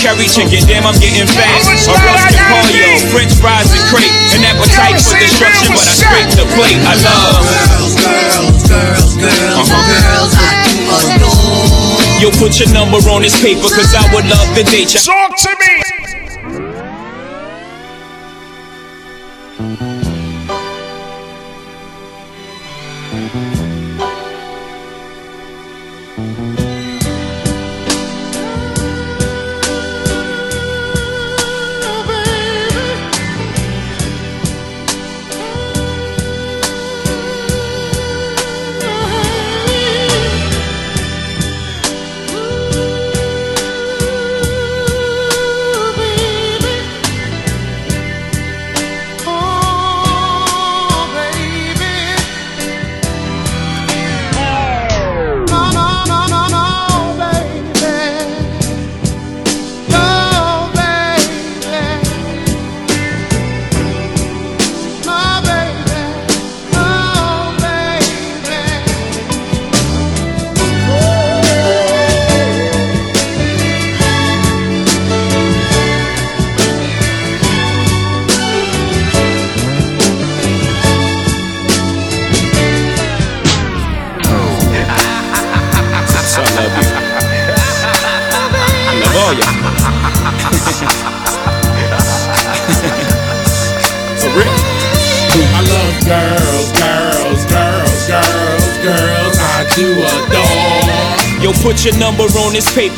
curry chicken, damn, I'm getting fat. A roasted pollo, french fries and crepe. An appetite for destruction, but I scrape the plate. I love girls, girls, girls, girls, Uh-huh. girls I do adore. Yo, put your number on this paper, cause I would love to date ya. Talk to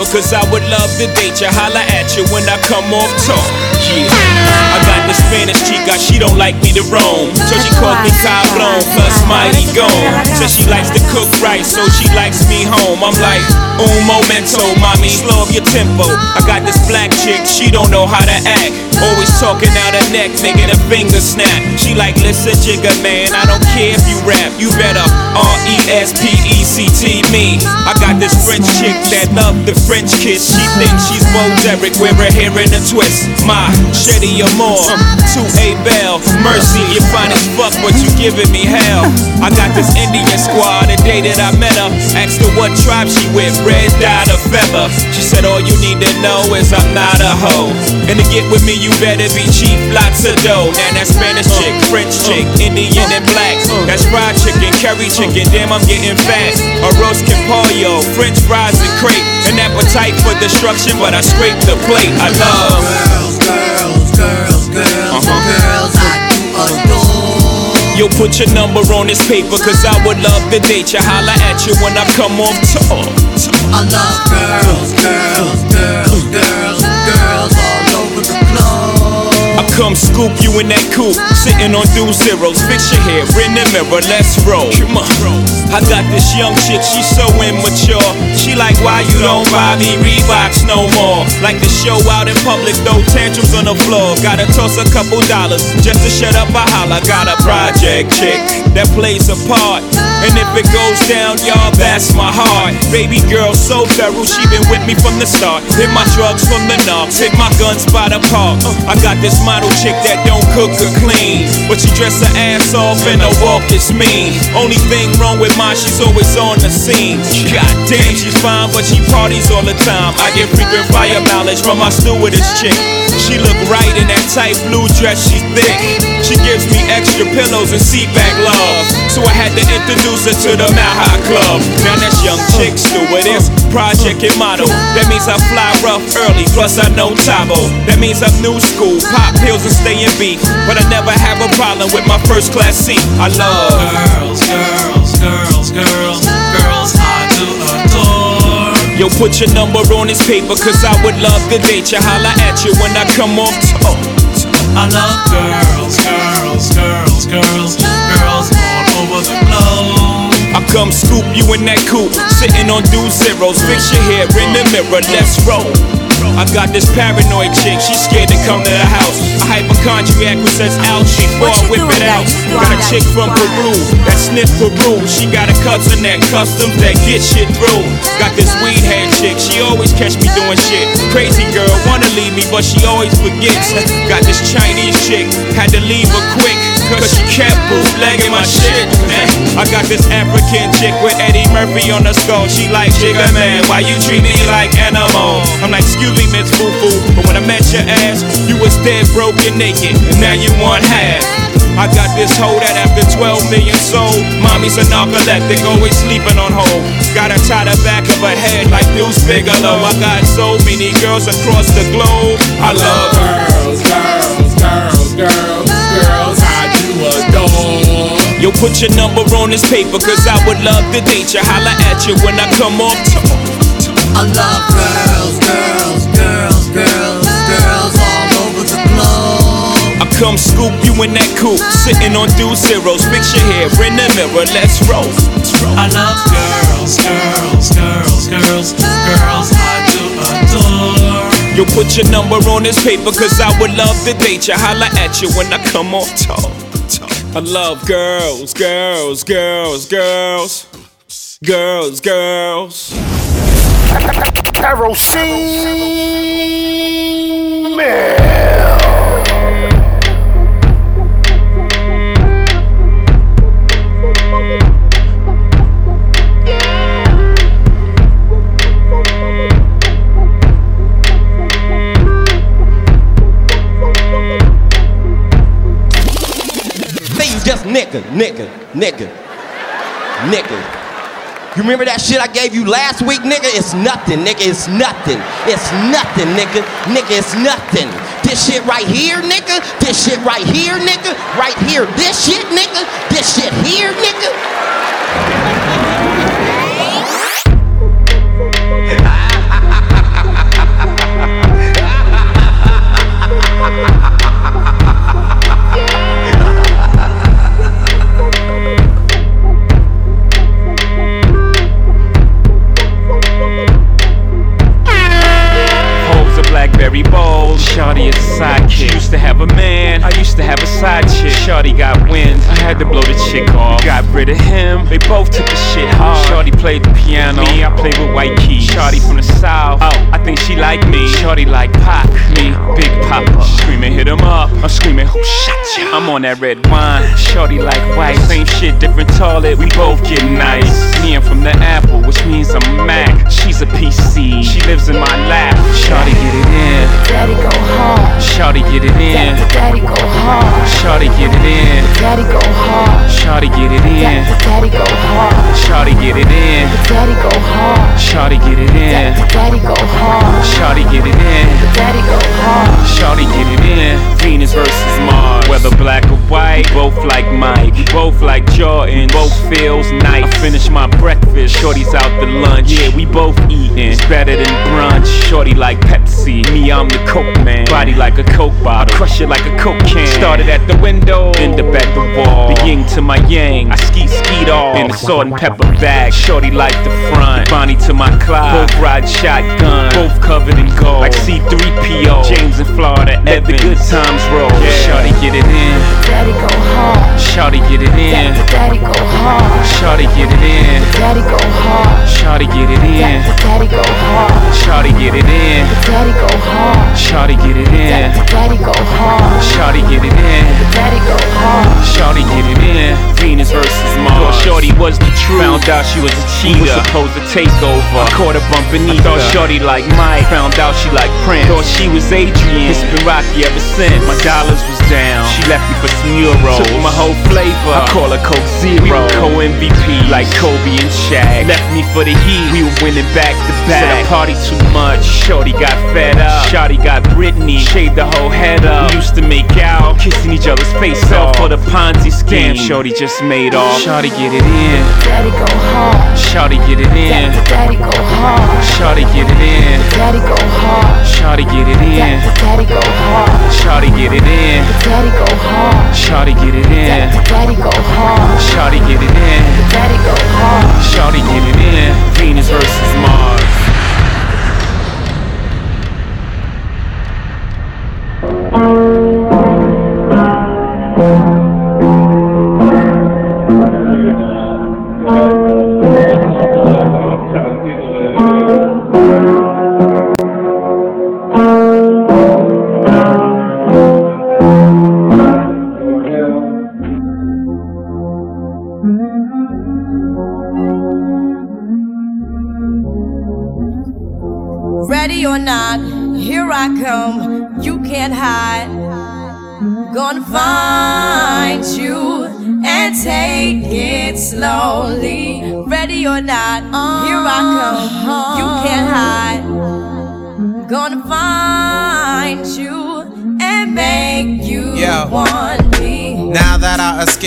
on cause I would love to date ya. Holla at you when I come off talk. Yeah. I got the Spanish chica, she don't like me to roam. So she calls me Cablon, plus mighty gone. Says she likes to cook right, so she likes me home. I'm like, un momento, mommy, slow up your tempo. I got this black chick, she don't know how to act. Always talking out her neck, making her finger snap. She like, listen, jigger man, I don't care if you rap. You better R-E-S-P-E-C-T me. I got this French chick that love the French kiss. She thinks she's Bo Derek, wear her hair in a twist. My Shetty Amore, to A Bell. Mercy, you fine as fuck, but you giving me hell. I got this Indian squad the day that I met her. Asked her what tribe she with, red dot or feather. She said, All you need to know is I'm not a hoe. And to get with me, you better be cheap, lots of dough. Now that Spanish chick, French chick, Indian and black. That's fried chicken, curry chicken, damn, I'm getting fat. A roast can pollo, French fries and crepe. An appetite for destruction, but I scrape the plate. I love. Girls, girls, girls, girls, Uh-huh. girls I do adore. Yo, put your number on this paper, cause I would love to date ya. Holla at you when I come off tour. I love girls, girls, girls, girls globe. I come scoop you in that coupe, sitting on two zeros. Fix your hair in the mirror, let's roll. Come on. I got this young chick, she's so immature. She like, why you don't buy me Reeboks no more? Like the show out in public, throw tantrums on the floor. Gotta toss a couple dollars just to shut up a holler. Got a project chick that plays a part. And if it goes down, y'all, that's my heart. Baby girl, so feral, she been with me from the start. Hit my drugs from the knocks, hit my guns by the park. I got this model chick that don't cook or clean. But she dress her ass off and her walk is mean. Only thing wrong with mine, she's always on the scene. God damn, she's fine, but she parties all the time. I get frequent fire mileage from my stewardess chick. She look right in that tight blue dress, she's thick. She gives me extra pillows and seat back love. So I had to introduce her to the High Club. Now that's young chick stewardess, this project and model. That means I fly rough early, plus I know Tabo. That means I'm new school, pop pills and stay in beat. But I never have a problem with my first class seat. I love. Girls, girls, girls, girls, girls I do adore. Yo, put your number on this paper, cause I would love to date ya. Holla at you when I come off tour. I love girls, girls, girls, girls all over the globe. I come scoop you in that coupe, sitting on dual zeros. Fix your hair in the mirror, let's roll. I got this paranoid chick, she's scared to come to the house. A hypochondriac who says ouch before I whip it out. Got a chick from Peru that sniff Peru. She got a cousin that customs that get shit through. Got this weed head chick, she always catch me doing shit. Crazy girl, wanna leave me, but she always forgets. Got this Chinese chick, had to leave her quick. Cause she kept bootlegging my shit. Eh? I got this African chick with Eddie Murphy on the skull. She like, Jigga man, why you treat me like animal? I'm like, excuse me, Miss Foo Foo. But when I met your ass, you was dead, broken, naked. And now you want half. I got this hoe that after 12 million sold, mommy's a narcoleptic, always sleeping on hold. Gotta tie the back of her head like Deuce Bigalow. I got so many girls across the globe. I love girls, girls, girls, girls. I do adore. Yo, put your number on this paper, cause I would love to date you. Holla at you when I come off. I love girls, girls, girls, girls, girls all over the globe. I come scoop you in that coupe, sitting on two zeros. Fix your hair in the mirror, let's roll. I love girls, girls, girls, girls, girls. I do adore. Yo, put your number on this paper, cause I would love to date you. Holla at you when I come off tour. I love girls, girls, girls, girls, girls, girls. Say you just nigga, nigga, nigga, nigga. You remember that shit I gave you last week, nigga? It's nothing, nigga. It's nothing. It's nothing, nigga. Nigga, it's nothing. This shit right here, nigga. This shit right here, nigga. Right here. This shit, nigga. This shit here, nigga. Blackberry bowl. Shawty is a sidekick. Used to have a man. I used to have a side chick. Shawty got wind. I had to blow the chick off. Got rid of him. They both took the shit hard. Shawty played the piano. Me, I played with white keys. Shawty from the south. Oh, I think she like me. Shawty like Pac. Me, Big Poppa. Screaming, hit him up. I'm screaming, who shot you? I'm on that red wine. Shawty like white. Same shit, different toilet. We both get nice. Me, I'm from the Apple, which means I'm Mac. She's a PC. She lives in my lap. Shawty get it in. Daddy go hard. Shawty get it in. Daddy go hard. Shawty get it in. Daddy go hard. Shawty get it in. Daddy go hard. Shawty get it in. Daddy go hard. Shawty get it in. Daddy go hard. Shawty get it in. Daddy go hard. Shawty get it in. Venus versus Mars. Whether black or white, both like Mike. Both like Jordan. Both feels nice. I finish my breakfast. Shorty's out to lunch. Yeah, we both eating. It's better than brunch. Shorty like Pepsi. Me, I'm the Coke man. Body like a Coke bottle. Crush it like a Coke can. Started at the window. End up at the wall. The yin to my yang. I ski skied off. In the salt and pepper bag. Shorty like the front. Bonnie to my Clyde. Both ride shotgun. Both covered in gold. Like C3PO. James in Florida. Let the good times roll. Shorty get it in. Daddy go hard. Shorty get it in. Daddy go hard. Shorty get it in. Daddy go hard. Truth. Found out she was a cheater. Was supposed to take over. I caught her bumping either. Thought Shorty like Mike. Found out she like Prince. Thought she was Adrian. It's been rocky ever since. My dollars was down. She left me for some euros. Took my whole flavor. I call her Coke Zero. We were co-MVP like Kobe and Shaq. Left me for the Heat. We were winning back to back. Said I party too much. Shorty got fed up. Shorty got Britney. Shaved the whole head up. We used to make out, kissing each other's face off for the Ponzi scheme. Damn, Shorty just made off. Shorty get it in. Daddy go hard. Shorty get it in. Daddy go hard. Shorty get it in. Daddy go hard. Shorty get it in. Daddy go hard. Shorty get it in. Daddy go hard. Shorty get it in. Daddy go hard. Shorty get it in. Daddy go hard. Shorty get it in. Venus versus Mars.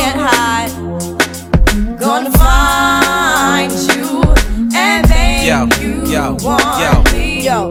You can't hide. Gonna find you and make Yo, you yo, want yo. me. Yo,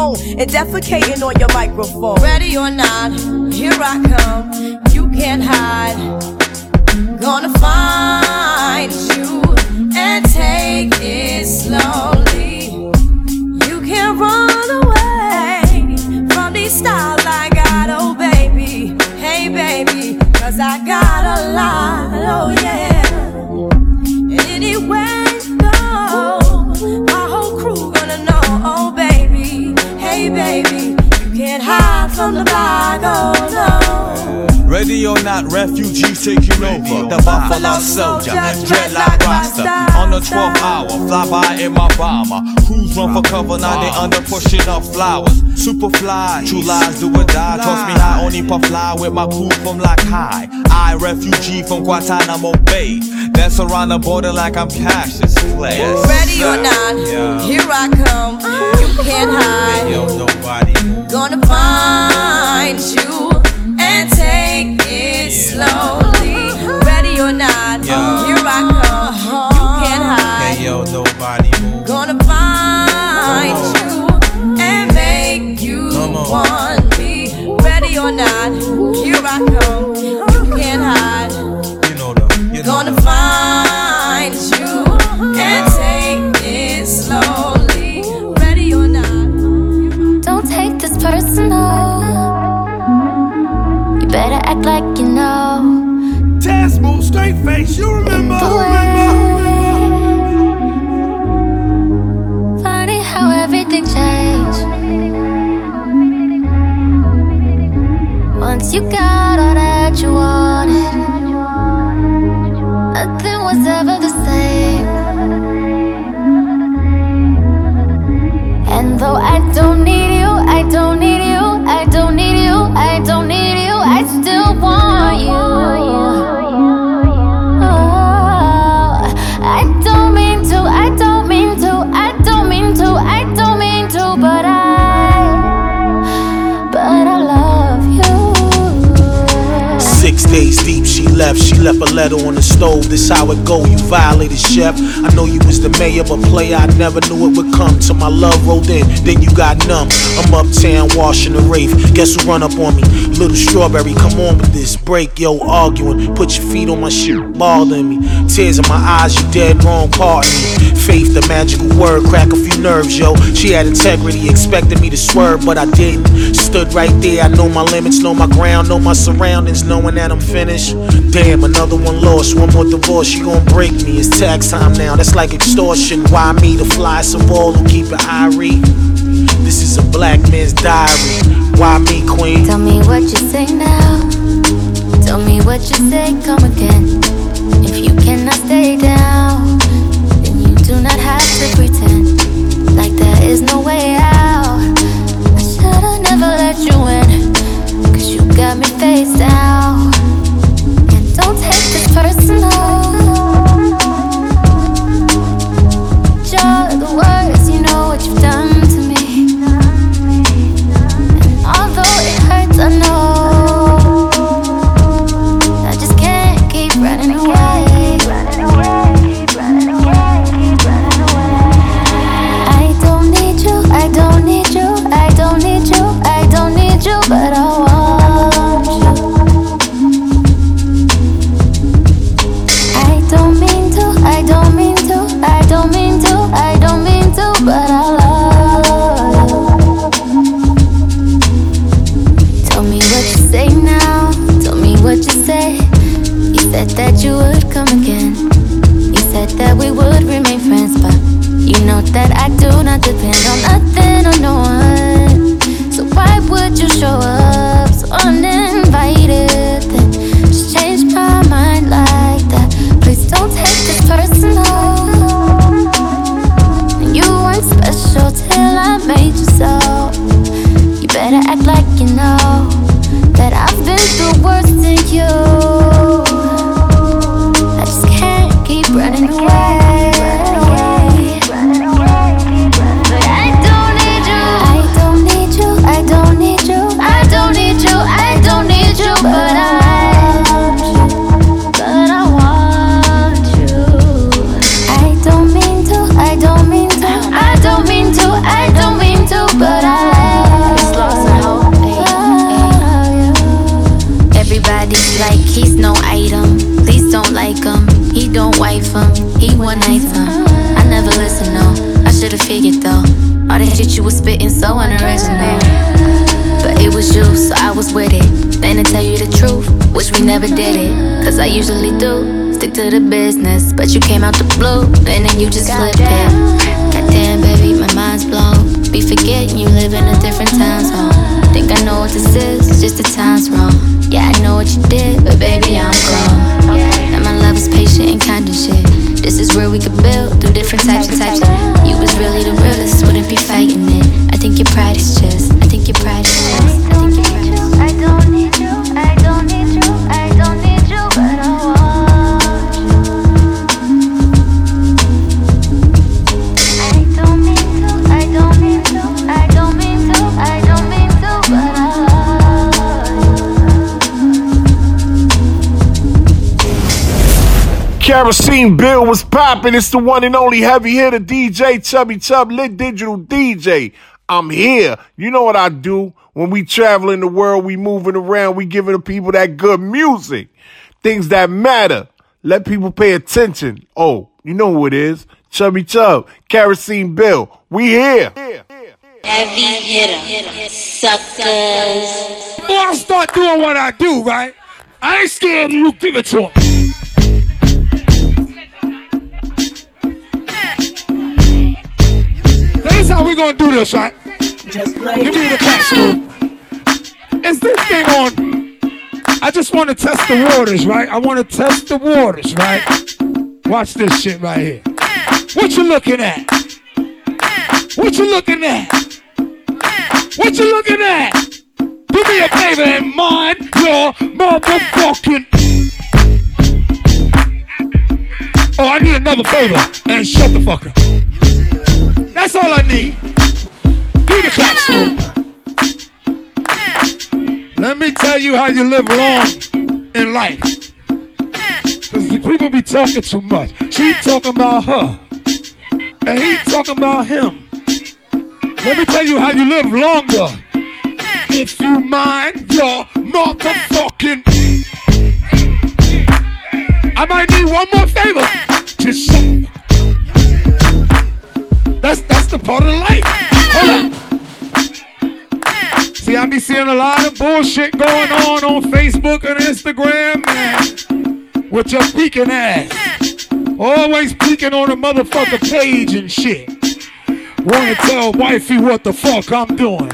Simone and defecating on your microphone. Ready or not, here I come. You can't hide. Gonna find you and take it slowly. You can't run away from these styles I got, oh baby. Hey baby, cause I got a lot, oh yeah. And can't hide from the bag, oh no. Ready or not, refugees taking over. The Buffalo Soldier, dreadlock roster. On the 12th hour, fly by in my bomber. Crews run for cover, now they under pushing up flowers. Superfly, true lies do or die. Toss me high, puff fly with my crew from High. I, refugee from Guantanamo Bay. Dance around the border like I'm Cassius Clay. Ready or not, Yeah. here I come. You can't hide. Yo, nobody. Gonna find you and take it slowly. Ready or not, Yeah. here I come. You can't hide. Hey, yo, nobody. Gonna find you and make you Come on. want me. Ready or not, here I come. You can't hide. You know the, you know Gonna the. find you and take it slowly. Ready or not. Don't take this personal. You better act like you know. Test move straight face, you remember? The Once you got all that you wanted, nothing was ever the same. And though I don't need you, I don't need left. She left a letter on the stove. This how it go. You violated, chef. I know you was the mayor, but player, I never knew it would come. Till my love rolled in, then you got numb. I'm uptown washing the wraith. Guess who run up on me? Little strawberry, come on with this. Break, yo, arguing. Put your feet on my shit, bothering me. Tears in my eyes, you dead wrong, pardon me. Faith, the magical word, crack a few nerves, yo. She had integrity, expected me to swerve, but I didn't. Stood right there, I know my limits, know my ground, know my surroundings, knowing that I'm finished. Damn, another one lost, one more divorce, she gon' break me. It's tax time now, that's like extortion. Why me, the fly, some ball who keep it Irie? This is a black man's diary. Why me, queen? Tell me what you say now. Tell me what you say, come again. If you cannot stay do not have to pretend like there is no way out. I should've never let you in, cause you got me face down. That you would come again. You said that we would remain friends, but you know that I do not depend on nothing or no one. So why would you show up so uninvited? Then just change my mind like that. Please don't take this personal. You weren't special till I made you so. You better act like you know that I've been through worse than you. He's no item. Please don't like him. He don't wife him. He one night. I never listen no. I should've figured though. All the shit you was spitting so unoriginal. But it was you, so I was with it. Then to tell you the truth, wish we never did it. Cause I usually do. Stick to the business. But you came out the blue, and then you just flipped it. Goddamn, baby, my mind's blown. Be forgetting you live in a different time zone. Think I know what this is, just the time's wrong. Yeah, I know what you did, but baby, I'm grown. And my love is patient and kind and shit. This is where we could build through different types and types. You was really the realest, wouldn't be fighting it. I think your pride is just, I think your pride is just, Kerosene Bill was popping. It's the one and only heavy hitter DJ Chubby Chub, lit digital DJ. I'm here. You know what I do. When we travel in the world, we moving around, we giving the people that good music. Things that matter. Let people pay attention. Oh, you know who it is. Chubby Chub, Kerosene Bill. We here. Heavy hitter, suckers. Before I start doing what I do, right? I ain't scared of you. Give it to him. How we gonna do this, right? Give me the classical. Is this thing on? I just want to test the waters, right? I want to test the waters, right? Watch this shit right here. What you looking at? What you looking at? What you looking at? Do me a favor and mind your motherfucking. Oh, I need another favor. And shut the fuck up. That's all I need. Do the. Let me tell you how you live long in life. Because the people be talking too much. She talking about her. And he talking about him. Let me tell you how you live longer. If you mind your motherfucking. I might need one more favor. Just. That's that's the part of life. Hold up. See, I be seeing a lot of bullshit going on on Facebook and Instagram, man. With your peeking ass. Always peeking on a motherfucker page and shit. wanna tell wifey what the fuck I'm doing.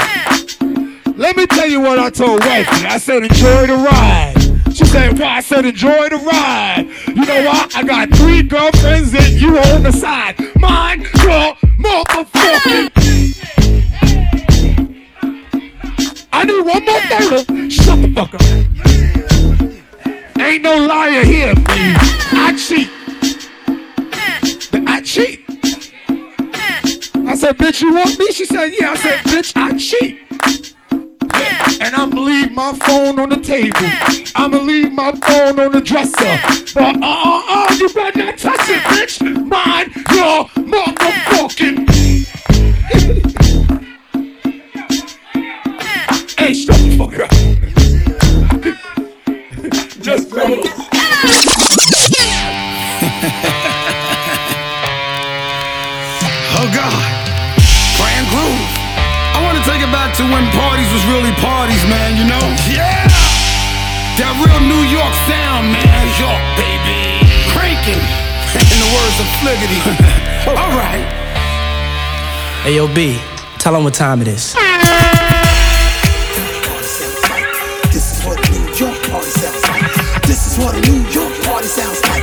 Let me tell you what I told wifey. I said enjoy the ride. She said, why? I said enjoy the ride. You know why? I got three girlfriends and you on the side. Mind your motherfucking. I need one more photo. Shut the fuck up. Ain't no liar here, baby. I cheat. I cheat. I said, bitch, you want me? She said, yeah. I said, bitch, I cheat. And I'ma leave my phone on the table. I'ma leave my phone on the dresser. But uh uh uh, you better not touch it, bitch. Mind your motherfucking. hey, shut the fuck up. Just go. To when parties was really parties, man. You know? Yeah. That real New York sound, man. New York, baby. Cranking. In the words of Fliggity. All right. Hey, yo, B, tell them what time it is. This is what a New York party sounds like. This is what a New York party sounds like.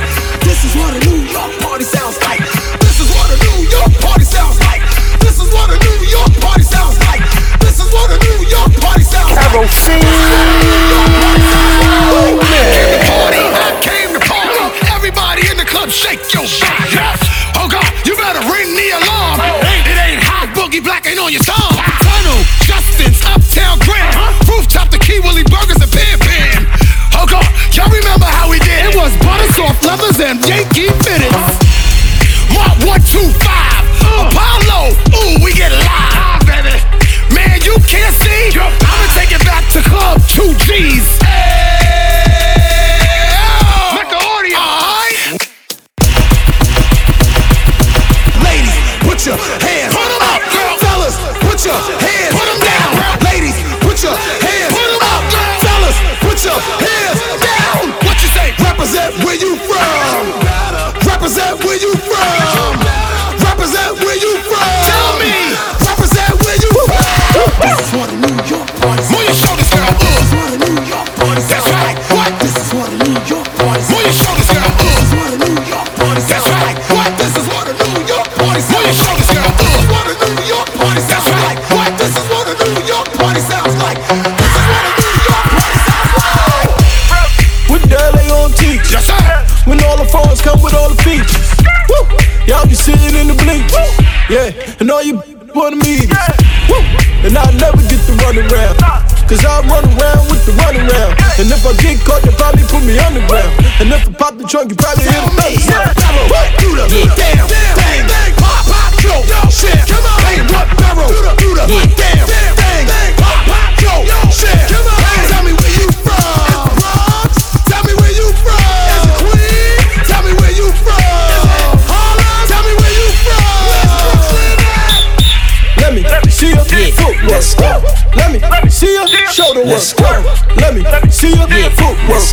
soft leathers and Yankee fittings. Mark 125, Apollo, ooh, we get live. Ah, baby. Man, you can't see? I'ma take it back to Club 2G's. And if I pop the trunk, you probably hear the thunder sound. See your shoulder work. Let me see your footwork.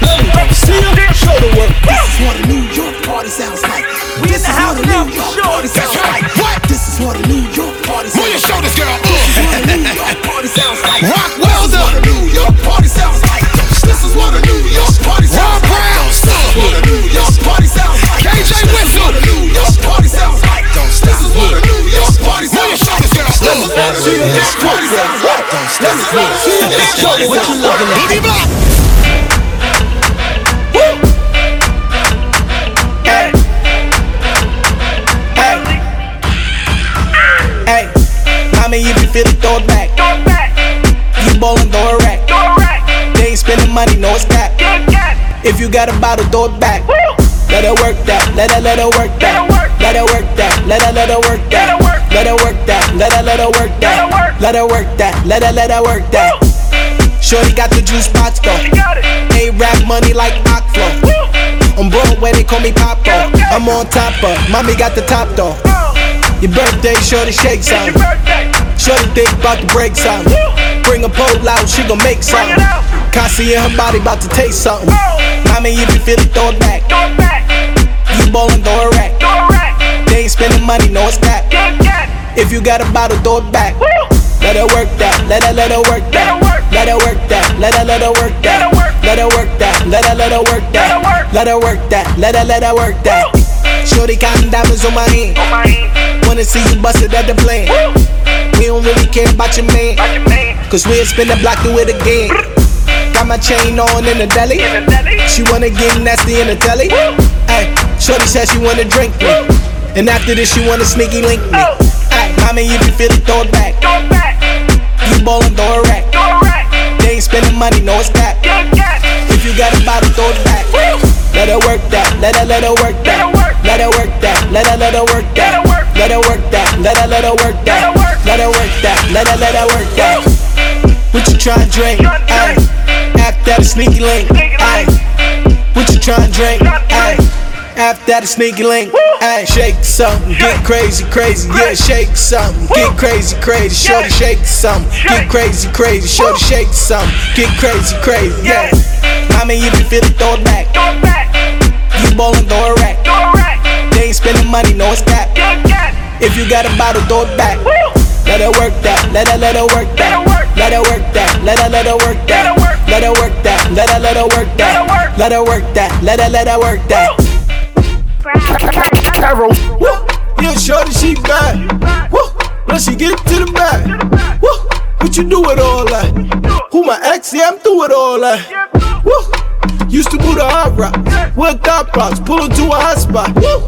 Let me see your shoulder work. This is what a New York party sounds like. This is what a New York party sounds like. What? This is what a New York party sounds like. Move your shoulders, girl. This is what a New York party sounds like. Rock Welder. This is what a New York party sounds like. This is what a New York party sounds like. Brown. This is what a New York party sounds like. KJ Whistle. This is what a New York party sounds like. This is what a New York party sounds like. Move your shoulders, girl. This is what a New York party sounds like. Party What you sounds looking at? Boogie Block. Hey, I mean, you be feeling throw it back. You ballin', it rack. They ain't money, no. If you got a bottle, throw it back. Let her work that, let her let her work that. Let her work that, let her let her work that. Let work let her work that, let her let her work that. Let her work that, let her let her work that. Shorty got the juice box though. A rap money like Aqua. On Broadway they call me Papa. I'm on top of, mommy got the top though. Your birthday, shorty shake some. Shorty think about to break some. Bring a pole out, she gon' make some. Cassie in her body about to taste something. Mommy, you feel feeling throw it back. You ballin', throw a rack. They ain't spending money, no it's that. If you got a bottle, throw it back. Let her work that, let her let her work that. Let her work that, let her let her work that. Let her work that, let her let her work that. Let her work that, let her let her work that. Shorty counting diamonds on my hand. Wanna see you bust it at the plan. We don't really care about your man. Cause we'll spin the block, do it again. Got my chain on in the deli. She wanna get nasty in the telly. Ay, Shorty said she wanna drink me. And after this, she wanna sneaky link me. Ay, mommy, if you feel it, throw it back. You ballin', throw a rack. They ain't spending money, no it's cap. If you got a bottle, throw it back. Let her work that, let her let her work that. Let her work that, let her let her work that. Let her work that, let her let her work that. Let her work that, let her let her work that. What you tryna drink? Ay, after that sneaky link. What you tryna drink? Ay, after that a sneaky link. Ay, shake something, get crazy, crazy. Yeah, shake something, get crazy, crazy. Shorty shake something, get crazy, crazy. Shorty shake something, get crazy, crazy. Yeah, mommy, if you feel it, throw it back. You ballin', throw a rack. They ain't spending money, no it's cap. If you got a bottle, throw it back. Let her work that, let her let her work that. Let her work that, let her let her work that. Let her work that, let her let her work that. Let her work that, let her let her work that. Carol. Yeah, shorty, she bad. Woo, let she get to the back. Woo, what you do with all that? Who my ex? Yeah, I'm through with all that. Woo, used to move the hot rock. With thought props, pull her to a hot spot. Woo,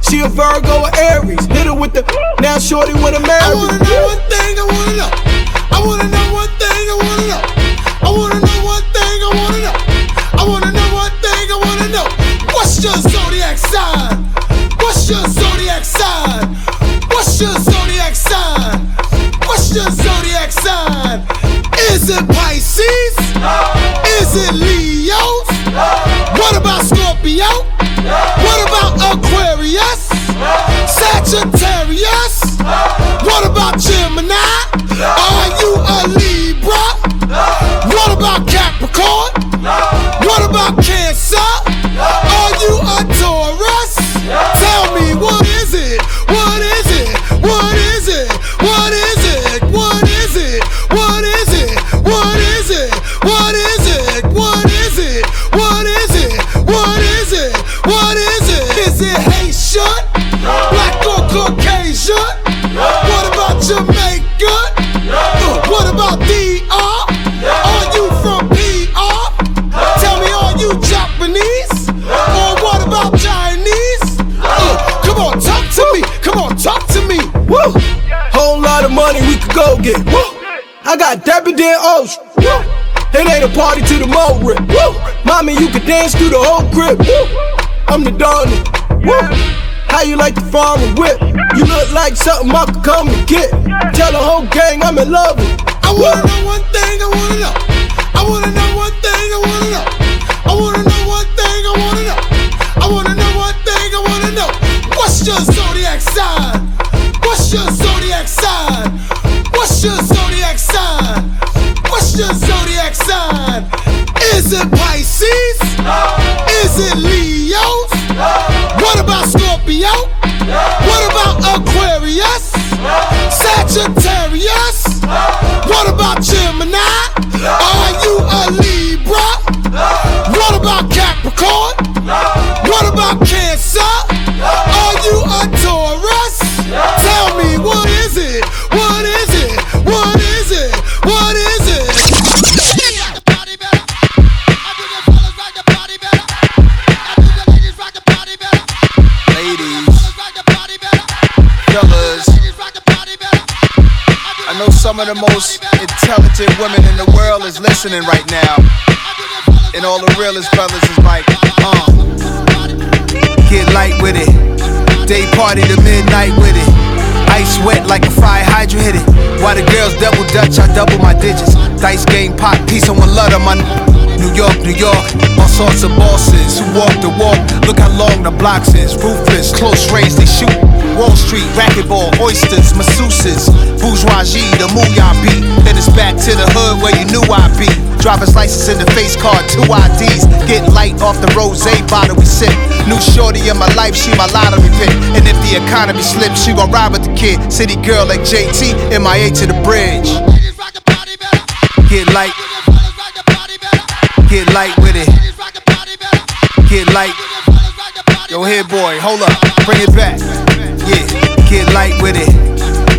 she a Virgo or Aries. Hit her with the, now shorty with a marry. I wanna know one thing, I wanna know. I wanna know one thing, sign? What's your zodiac sign? What's your zodiac sign? Is it Pisces? Is it Leos? What about Scorpio? What about Aquarius? Sagittarius? What about Gemini? Ocean. It ain't a party to the mo rip. Mommy, you can dance through the whole crib. I'm the. Woo, how you like the and whip? You look like something I could come and get. Tell the whole gang I'm in love with. I wanna know one thing, I wanna know. I wanna know one thing, I wanna know. I wanna know one thing, I wanna know. I wanna know one thing, I wanna know. What's your zodiac sign? What's your zodiac sign? What's your zodiac sign? What's your zodiac sign? Is it Pisces? Is it some of the most intelligent women in the world is listening right now. And all the realest brothers is like, uh, get light with it. Day party to midnight with it. Ice wet like a fire hydrant hit it. While the girls double dutch, I double my digits. Dice game, pot, piece on one love my New York, New York, all sorts of bosses who walk the walk. Look how long the blocks is. Ruthless, close range, they shoot. Wall Street, racquetball, oysters, masseuses, bourgeoisie, the mooyah beat. Then it's back to the hood where you knew I'd be. Driver's license in the face card, two IDs. Get light off the rose bottle we sip. New shorty in my life, she my lottery pick. And if the economy slips, she gon' ride with the kid. City girl like JT, MIA to the bridge. Get light. Get light with it. Get light. Yo, here, boy, hold up, bring it back. Yeah, get light with it.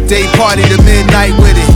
Day party to midnight with it.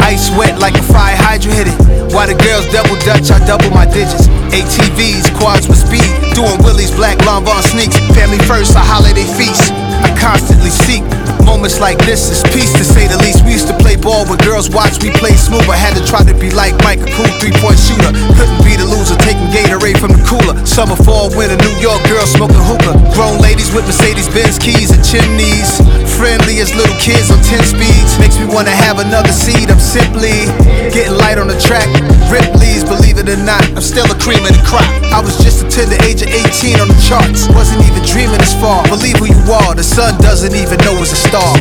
Ice wet like a fire hydrant hit it. While the girls double dutch, I double my digits. ATVs, quads with speed. Doing Willie's black Lanvin sneaks. Family first, a holiday feast. I constantly seek moments like this is peace to say the least. We used to play ball when girls watch me play smooth. I had to try to be like Mike, a cool three point shooter. Couldn't be the loser, taking Gatorade from the cooler. Summer, fall, winter, New York girls smoking hookah. Grown ladies with Mercedes Benz keys and chimneys. Friendly as little kids on 10 speeds. Makes me wanna have another seat. I'm simply getting light on the track. Ripley's, believe it or not, I'm still a cream of the crop. I was just until the age of 18 on the charts. Wasn't even dreaming this far. Believe who you are, the sun doesn't even know it's a star.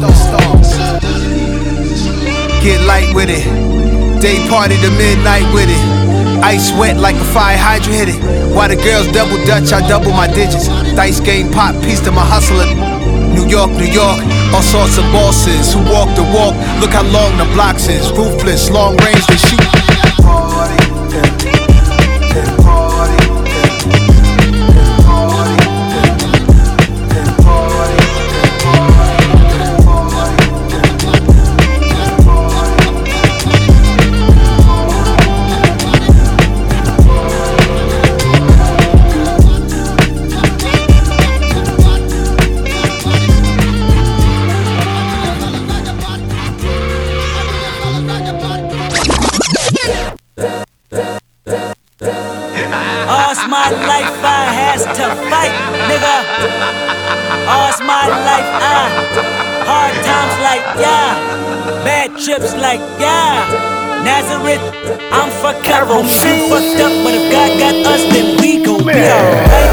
Get light with it. Day party to midnight with it. Ice wet like a fire hydrant hit it. While the girls double dutch, I double my digits. Dice game pop, piece to my hustler. New York, New York, all sorts of bosses who walk the walk. Look how long the blocks is. Ruthless, long range, they shoot. My life I has to fight, nigga. All's my life I hard times like yeah, bad trips like yeah. Nazareth, I'm fucked up, homie, you fucked up, but if God got us, then we gon' be alright.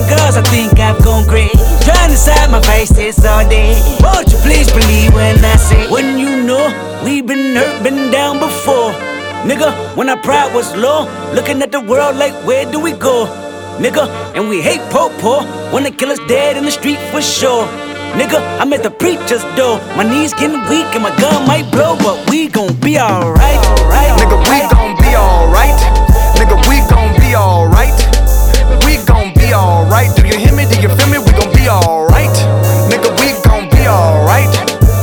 Girls, I think I've gone crazy. Trying to side my face this all day. Won't you please believe when I say, when you know we've been hurt, been down before. Nigga, when our pride was low, looking at the world like, where do we go? Nigga, and we hate po po. Wanna kill us dead in the street for sure. Nigga, I'm at the preacher's door. My knees getting weak and my gun might blow, but we gon' be alright. Right, Nigga, we gon' be alright. Nigga, we gon' be alright. Alright. Do you hear me? Do you feel me? We gon' be alright. Nigga, we gon' be alright.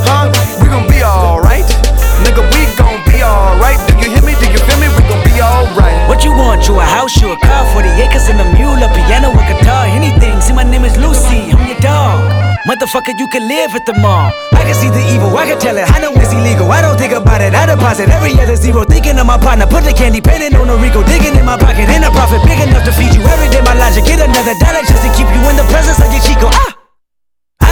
Huh? We gon' be alright. Nigga, we gon' be alright. Do you hear me? Do you feel me? We gon' be alright. What you want? You a house, you a car, 40 acres and a mule, a piano, a guitar, anything. See, my name is Lucy, I'm your dog. Motherfucker, you can live at the mall. I can see the evil, I can tell it. I know it's illegal. I don't think about it. I deposit every other zero. Thinking of my partner, put the candy painting on a Rico. Digging in my pocket, in a profit big enough to feed you every day. My logic, get another dollar just to keep you in the presence of your Chico. Ah!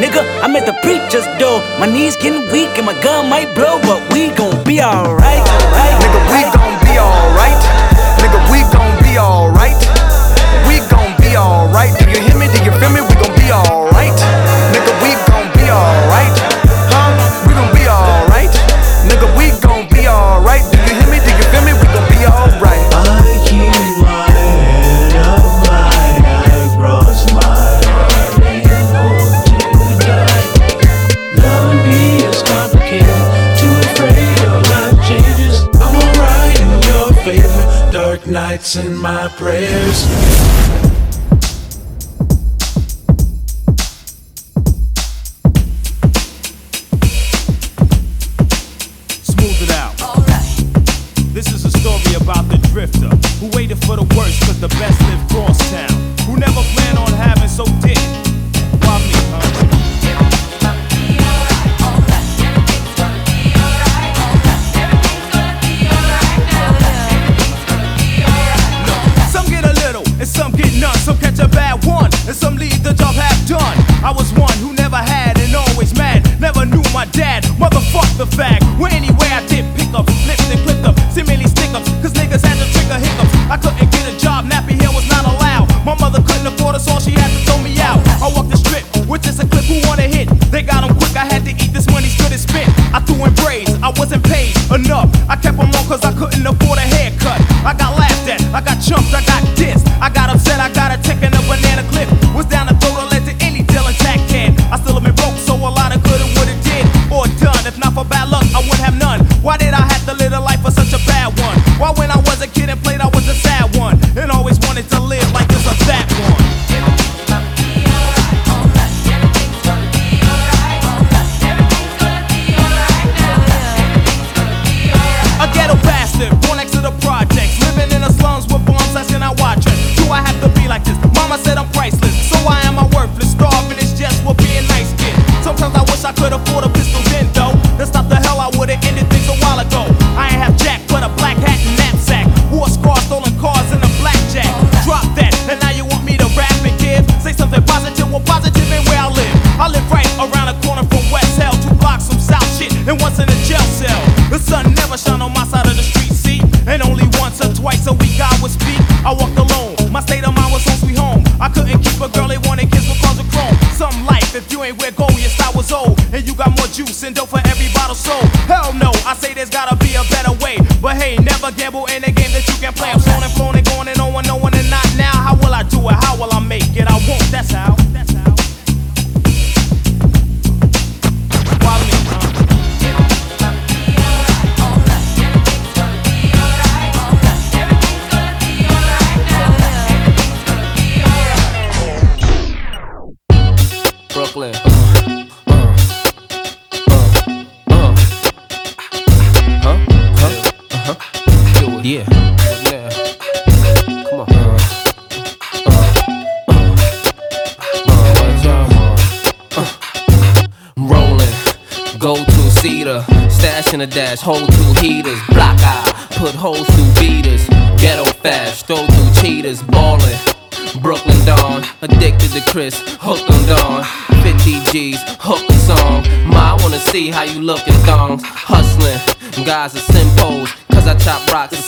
Nigga, I'm at the preacher's door. My knees getting weak and my gun might blow, but we gon' be alright. Nigga, we gon' be alright. Nigga, we gon' be alright. We gon' be alright. Do you hear me? Nights and my prayers.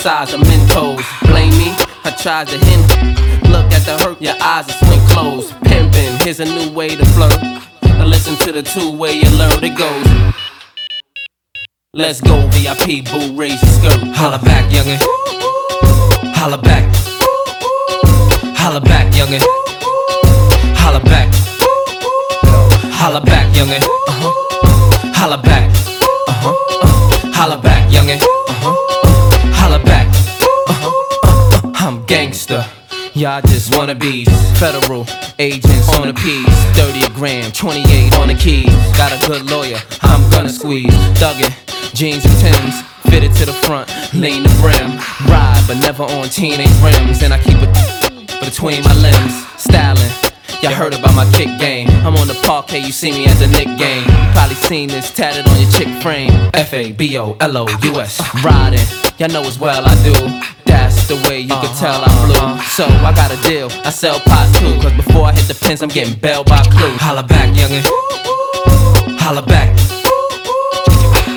Size of Mentos. Blame me, I tried to hint. Look at the hurt, your eyes are swing closed. Pimpin', here's a new way to flirt. Now listen to the two way you learn it goes. Let's go, VIP, boo, raise your skirt. Holla back, youngin'. Holla back. Holla back, youngin'. Holla back. Holla back, youngin'. Uh-huh. Holla back. Uh-huh. Holla back, youngin'. Uh-huh. Holla back. Uh-huh. I'm gangster. Y'all just wanna be Federal agents on the piece. 30 a gram, 28 on the keys. Got a good lawyer, I'm gonna squeeze. Thuggin', jeans and Tims. Fitted to the front, lean the brim. Ride, but never on teenage rims. And I keep it between my limbs. Styling. Y'all heard about my kick game. I'm on the parquet, you see me as a Nick game. Probably seen this tatted on your chick frame. F A B O L O U S. Riding, y'all know as well I do. That's the way you can tell I'm blue. So I got a deal, I sell pot too. Cause before I hit the pins, I'm getting bailed by clue. Holla back, youngin'. Holla back.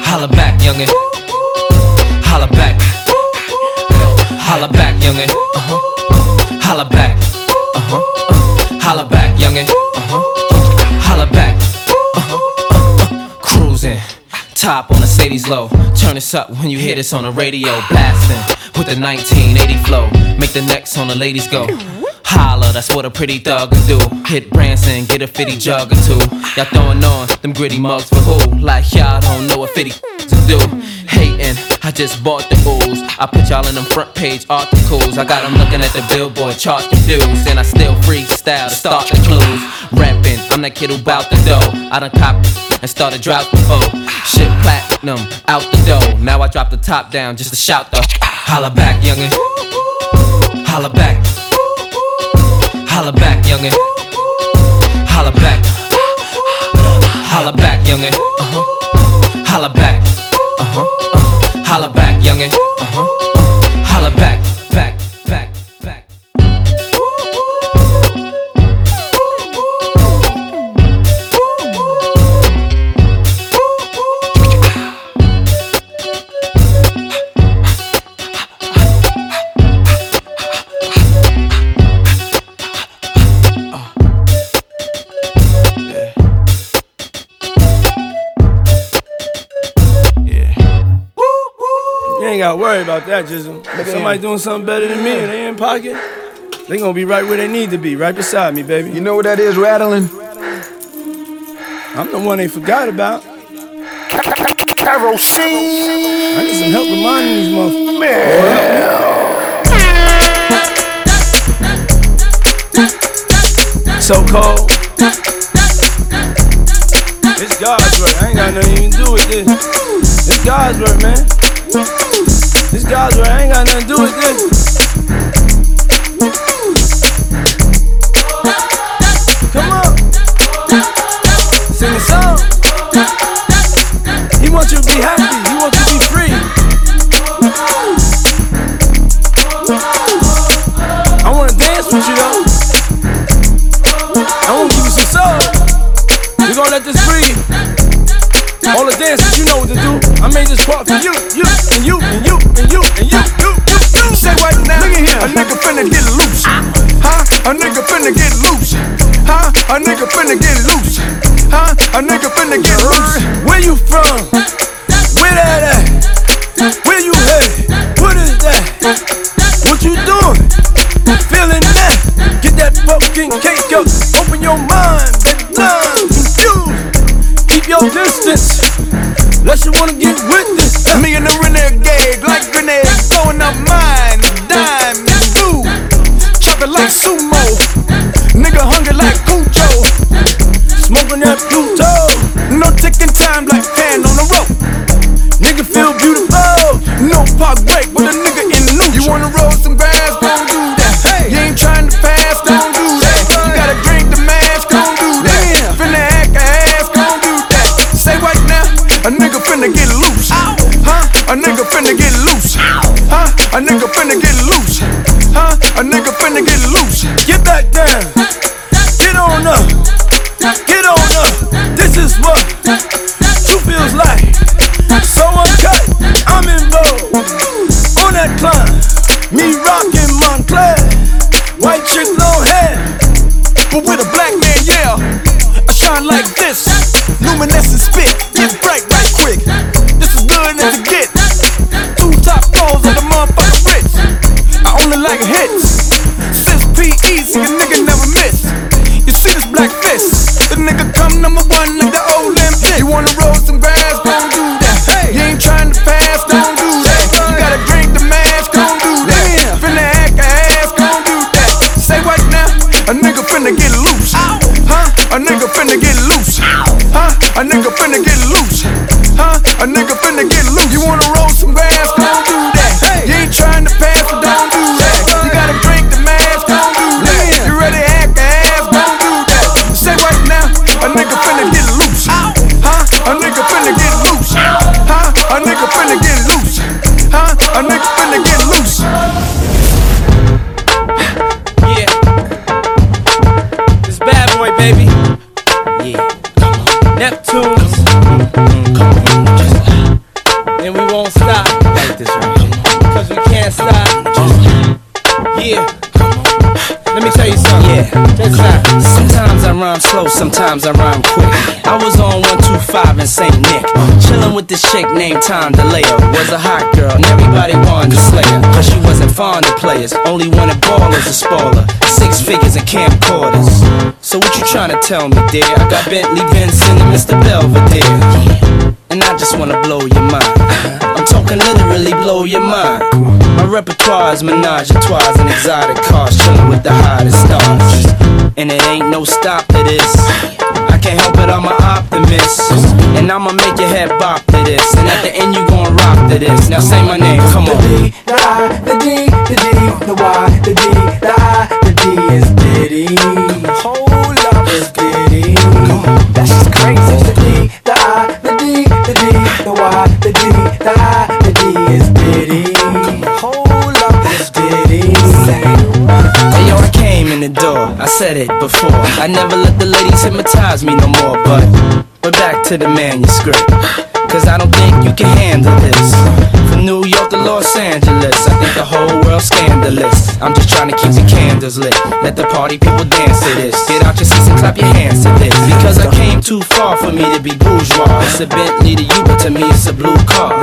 Holla back, youngin'. Holla back. Holla back, youngin'. Holla back. Holla back, youngin'. Uh-huh. Top on the Sadie's low. Turn this up when you hear this on the radio. Blasting with the 1980 flow. Make the necks on the ladies go. Holla, that's what a pretty thug can do. Hit Branson, get a 50 jug or two. Y'all throwing on them gritty mugs for who? Like y'all don't know what 50 to do. Hating, I just bought the ooze. I put y'all in them front page articles. I got them looking at the billboard chart confused. And I still freestyle to start the clues. Rapping, I'm that kid who bout the dough. I done copped and started drought before. Shit platinum out the door. Now I drop the top down just to shout the holla back, youngin'. Holla back. Holla back, youngin'. Holla back. Holla back, youngin'. Uh-huh. Holla back. Uh-huh. uh-huh. Holla back, youngin'. Uh-huh. Holla back, worry about that, Jizzle. If somebody doing something better than me and they in pocket, they gonna be right where they need to be, right beside me, baby. You know what that is, rattling? I'm the one they forgot about. Kerosene. I need some help reminding these motherfuckers. So cold. It's God's work. I ain't got nothing to do with this. It's God's work, man. I ain't got nothing to do with this. Come on. Sing a song. He wants you to be happy. From? With this chick named Tom DeLeo. Was a hot girl, and everybody wanted to slay her. Cause she wasn't fond of players, only wanted ballers to spoiler. Six figures and camcorders. So what you trying to tell me, dear? I got Bentley Benson and Mr. Belvedere. And I just wanna blow your mind. I'm talking literally blow your mind. My repertoire is menage a trois and exotic cars, chillin' with the hottest stars. And it ain't no stop to this. I can't help it, I'm an optimist. And I'ma make your head bop to this. And at the end, you gon' rock to this. Now say my name, come on. The D, the D, the D, the Y, the D, the I, the D is Diddy. I said it before. I never let the ladies hypnotize me no more, but we're back to the manuscript. Cause I don't think you can handle this. From New York to Los Angeles, I think the whole world's scandalous. I'm just trying to keep the candles lit. Let the party people dance to this. Get out your seats and clap your hands to this. Because I came too far for me to be bourgeois. It's a Bentley to you, but to me it's a blue car.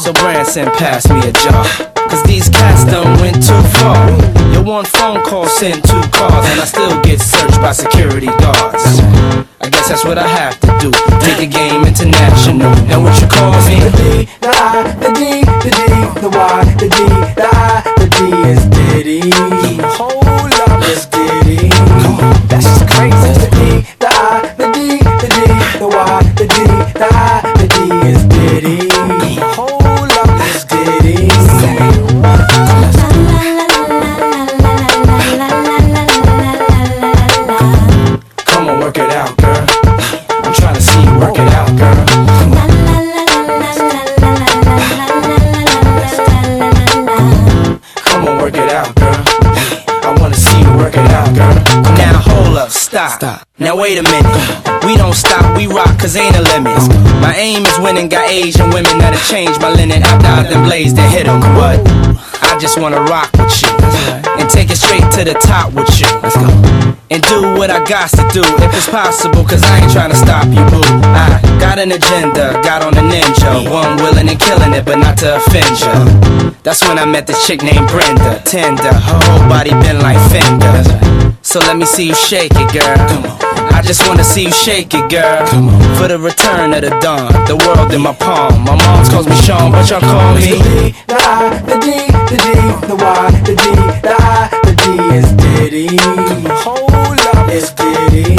So Branson, pass me a jar. Cause these cats done went too far. Your one phone call sent two cars, and I still get searched by security guards. I guess that's what I have to do. Take the game international. Now what you call me? The D, the I, the D, the D, the Y, the D, the I, the D is Diddy. Hold up, it's Diddy. That's just crazy. Stop. Now wait a minute. We don't stop, we rock, cause ain't a limit. My aim is winning, got Asian women that'll change my linen after I done blazed and hit 'em. What? I just wanna rock with you and take it straight to the top with you. Let's go. And do what I got to do if it's possible, cause I ain't trying to stop you, boo. I got an agenda, got on a ninja. One willing and killing it, but not to offend ya. That's when I met this chick named Brenda. Tender, her whole body been like Fender. So let me see you shake it, girl. Come on. I just wanna see you shake it, girl. Come on. For the return of the dawn, the world in my palm. My mom calls me Sean, but y'all call me. The I, the D, the D, the Y, the D, the I, the D is Diddy. Hold up, it's Diddy.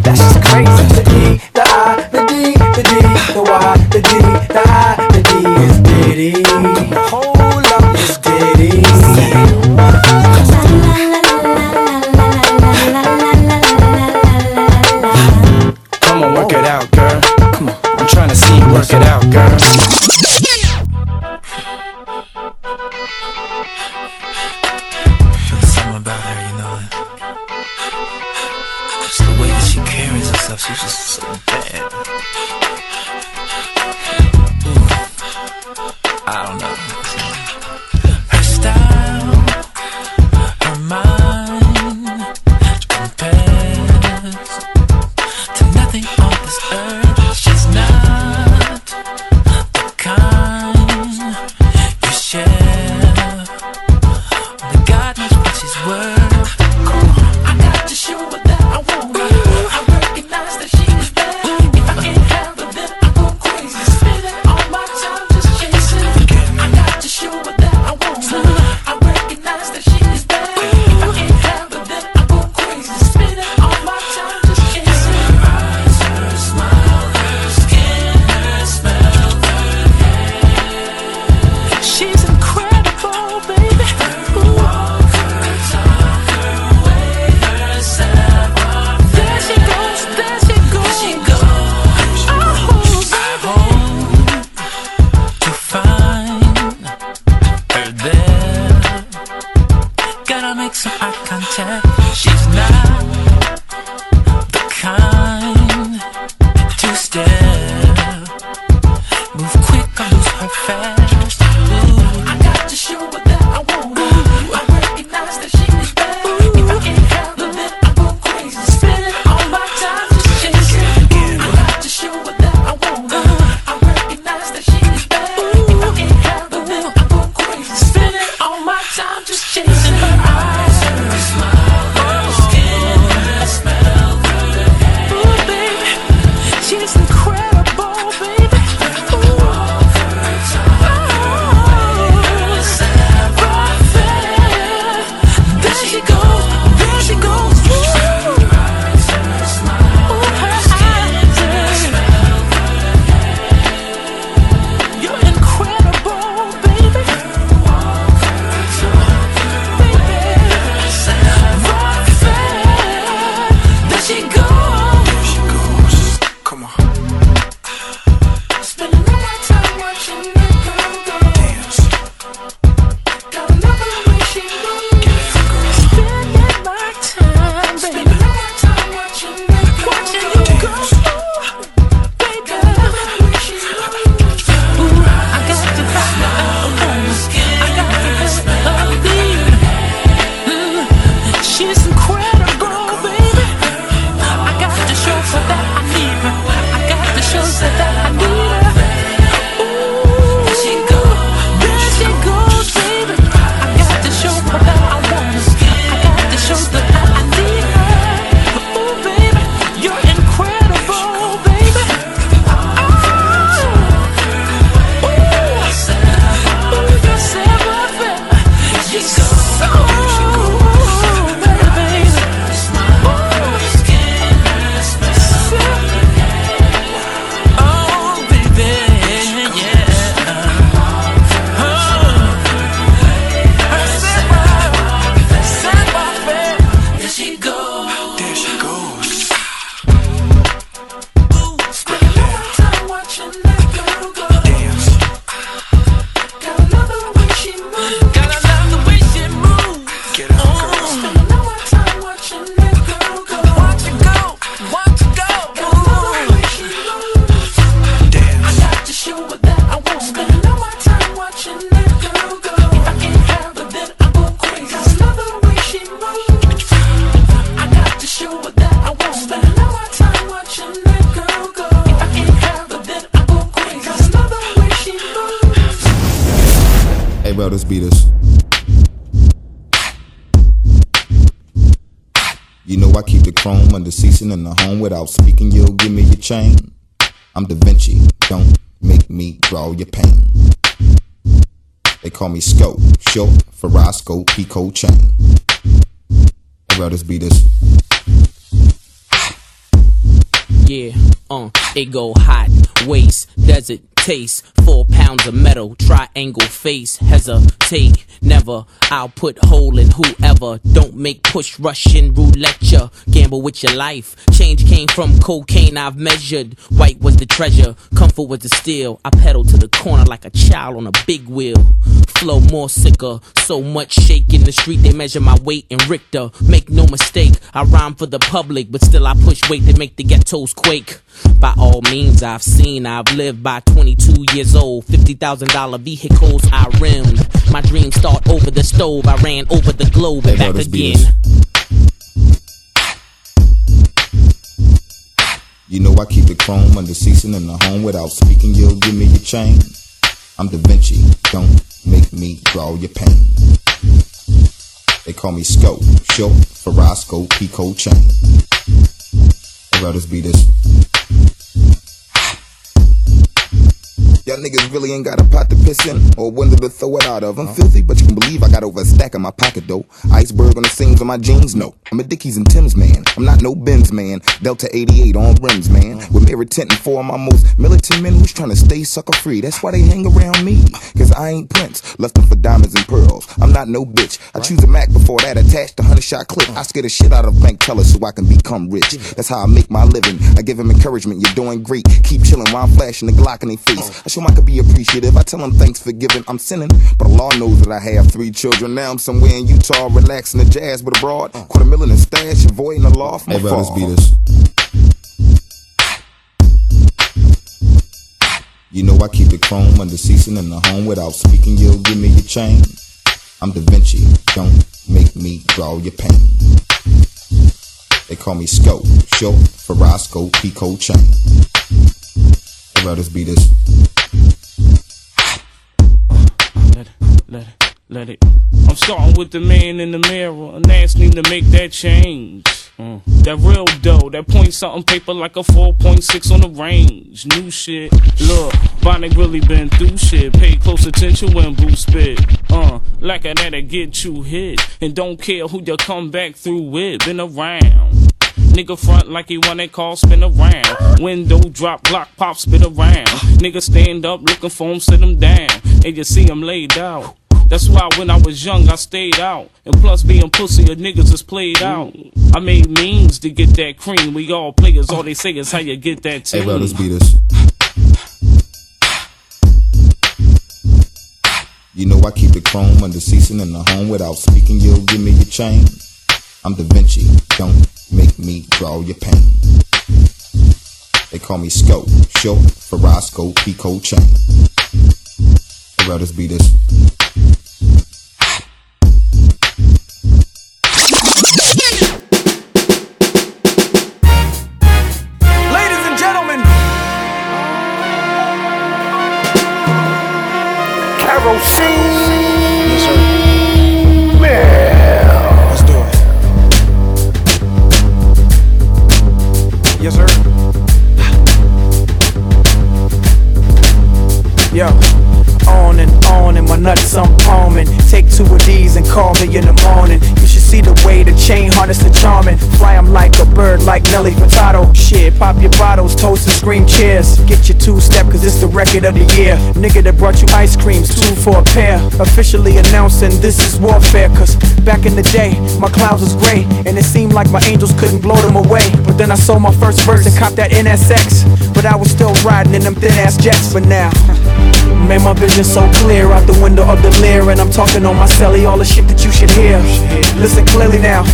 That's just crazy. The D, the I, the D, the D, the Y, the D, the I, the D is Diddy. Hold up, it's Diddy. Girl. In the home without speaking. You'll give me your chain. I'm Da Vinci. Don't make me draw your pain. They call me Scope, short for Roscoe Pico chain. Bro, let's beat this. Yeah, uh, it go hot, waist, desert taste, four pounds of metal, triangle face, hesitate, never. I'll put hole in whoever. Don't make push Russian roulette ya. Gamble with your life. Change came from cocaine I've measured. White was the treasure, comfort was the steel. I pedal to the corner like a child on a big wheel. Flow more sicker, so much shake in the street. They measure my weight in Richter. Make no mistake, I rhyme for the public, but still I push weight to make the ghettos quake. By all means, I've seen, I've lived by 22 years old. $50,000 vehicles I rimmed. My dreams start over the stove. I ran over the globe and back again. You know I keep the chrome under season in the home without speaking. You'll give me your chain. I'm Da Vinci. Don't make me draw your pain. They call me Scope, short for Roscoe Pico chain. Bro, let's beat this. Y'all niggas really ain't got a pot to piss in or window to throw it out of. I'm filthy, but you can believe I got over a stack in my pocket though. Iceberg on the seams of my jeans, no. I'm a Dickies and Tim's man. I'm not no Benz man. Delta 88 on rims, man. With mirror tint and four of my most militant men who's trying to stay sucker free. That's why they hang around me. Cause I ain't Prince, left them for diamonds and pearls. I'm not no bitch. I choose a Mac before that attached to 100 shot clip. I scare the shit out of bank tellers so I can become rich. That's how I make my living. I give them encouragement. You're doing great. Keep chilling while I'm flashing the Glock in their face. Oh. I show I could be appreciative. I tell them thanks for giving. I'm sinning. But Allah knows that I have three children. Now I'm somewhere in Utah relaxing the jazz with a abroad. Uh. Quarter million in stash, avoiding the law from Hey, afar. let's beat this. You know I keep the chrome under season in the home without speaking. You'll give me your chain. I'm Da Vinci. Don't make me draw your pain. They call me Scope, short for Roscoe Pico chain. Let's beat this. Let it, let it. I'm starting with the man in the mirror and asking him to make that change. Mm. That real dough, that point something paper like a 4.6 on the range. New shit. Look, Bonnie really been through shit. Pay close attention when Boo spit. Uh, like a that'll get you hit. And don't care who you come back through with. Been around. Nigga front like he want that call, spin around. Window drop, block pop, spit around. Nigga stand up looking for him, sit him down. And you see him laid out. That's why when I was young, I stayed out. And plus, being pussy, a niggas is played out. I made means to get that cream. We all players, all they say is how you get that team. Hey, bro, let's beat this. You know I keep the chrome under season in the home without speaking. You'll give me your chain. I'm Da Vinci. Don't make me draw your pain. They call me Scope, Show, for Roscoe Pico chain. Bro, let's beat this. Record of the year. Nigga that brought you ice creams, two for a pair. Officially announcing this is warfare, cause back in the day, my clouds was gray. And it seemed like my angels couldn't blow them away. But then I sold my first verse and copped that NSX. But I was still riding in them thin ass jets. for now, made my vision so clear out the window of the Lear. And I'm talking on my celly, all the shit that you should hear. Listen clearly now.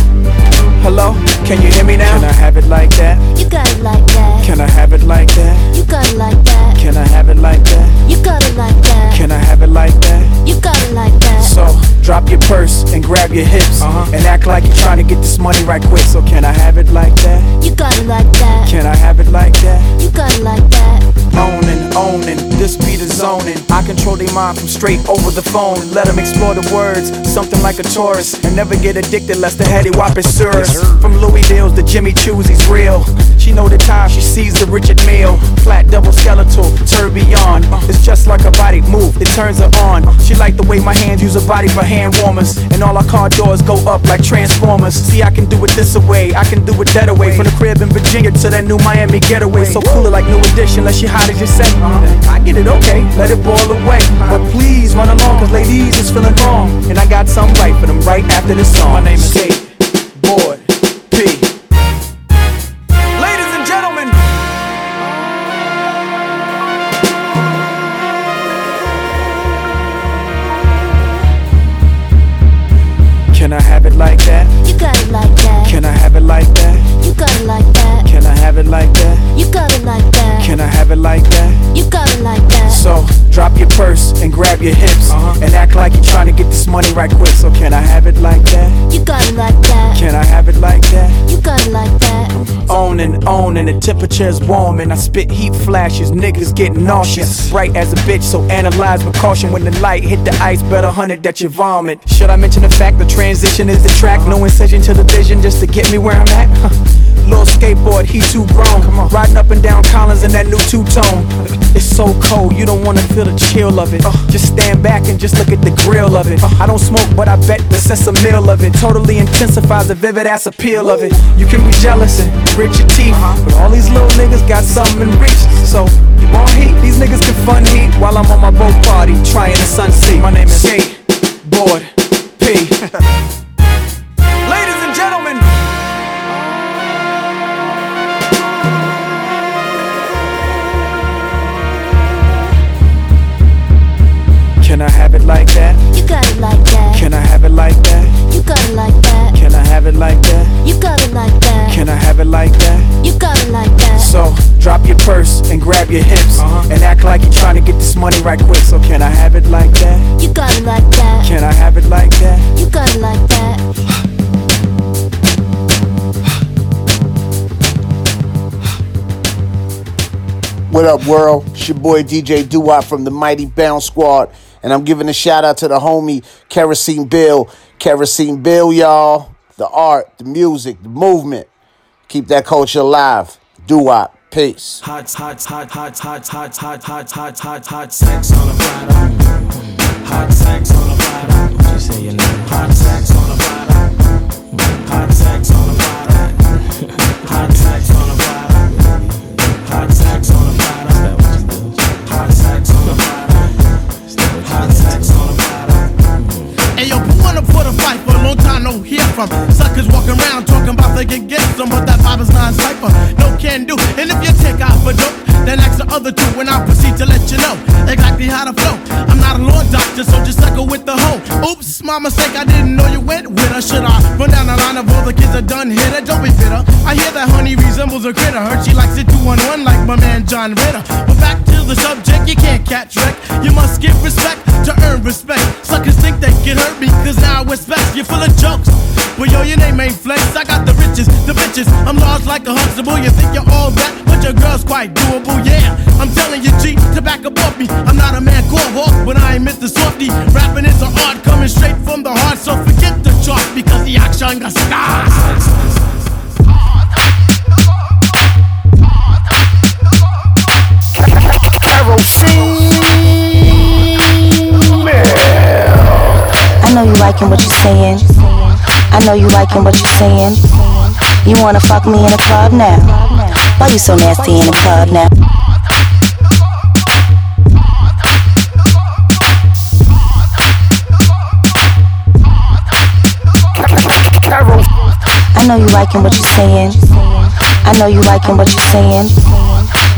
Hello, can you hear me now? Can I have it like that? You got it like that. Can I have it like that? You got it like that. Can I have it like that? You got it like that. Can I have it like that? You got it like that. So drop your purse and grab your hips uh-huh. and act like you're trying to get this money right quick. So can I have it like that? You got it like that. Can I have it like that? You got it like that. Owning, owning, this be the zoning. I control their mind from straight over the phone. Let them explore the words, something like a tourist. And never get addicted lest the heady whop is. From Louis Deals to Jimmy Choo's, he's real. She know the time she sees the Richard Meal. Flat double skeletal, tourbillon. It's just like a body move, it turns her on. She like the way my hands use her body for hand warmers. And all our car doors go up like transformers. See, I can do it this away, I can do it that away. From the crib in Virginia to that new Miami getaway. So cooler like new edition, let she hot say. Uh, I get it okay, let it boil away. But please run along, cause ladies is feeling wrong. And I got something right for them right after this song. My name is Kate grab your hips uh-huh. and act like you're trying to get this money right quick. So can I have it like that? You got it like that. Can I have it like that? You got it like that. On and on and the temperature's warm and I spit heat flashes. Niggas get nauseous, bright as a bitch. So analyze with caution when the light hit the ice. Better hunt it that you vomit. Should I mention the fact the transition is the track? No incision to the vision just to get me where I'm at. Little skateboard, he too grown. Come on. Riding up and down Collins in that new two tone. It's so cold, you don't wanna feel the chill of it. Uh. Just stand back and just look at the grill of it. Uh. I don't smoke, but I bet the sense of meal of it totally intensifies the vivid ass appeal of it. You can be jealous and grit your teeth, uh-huh. but all these little niggas got something in reach. So you want heat? These niggas can fun heat while I'm on my boat party trying to sun sea. My name is Kate Board P. like that? You got it like that. Can I have it like that? You got it like that. Can I have it like that? You got it like that. So drop your purse and grab your hips uh-huh. and act like you're trying to get this money right quick. So can I have it like that? You got it like that. Can I have it like that? You got it like that. What up, world? It's your boy DJ Duwop from the Mighty Bounce Squad, and I'm giving a shout out to the homie Kerosene Bill. Kerosene Bill, y'all. The art, the music, the movement. Keep that culture alive. Do Duwop. Peace. Hot, hot, hot, hot, hot, hot, hot, hot, hot, hot, hot sex on a platter. Hot sex on a platter. What you say your name? Hot sex my mistake, I didn't know you went with her. Should I run down the line of all the kids that done hit her? Don't be bitter. I hear that honey resembles a critter. Heard she likes it two on one like my man John Ritter. But back to the subject, you can't catch wreck. You must give respect to earn respect. Suckers think they can hurt me, cause now I respect you're full of jokes. Well, yo, your name ain't flex. I got the riches, the bitches. I'm large like a Huxtable. You think you're all that, but your girl's quite doable. Yeah, I'm telling you, G, to back up off me. I'm not a man called Hawk, but I ain't Mr. Softy. Rapping is an art coming straight from the heart. So forget the chart because the action got stars. I know you liking what you're saying. I know you liking what you're saying. You wanna fuck me in a club now? Why you so nasty in a club now? I know you liking what you're saying. I know you liking what you're saying.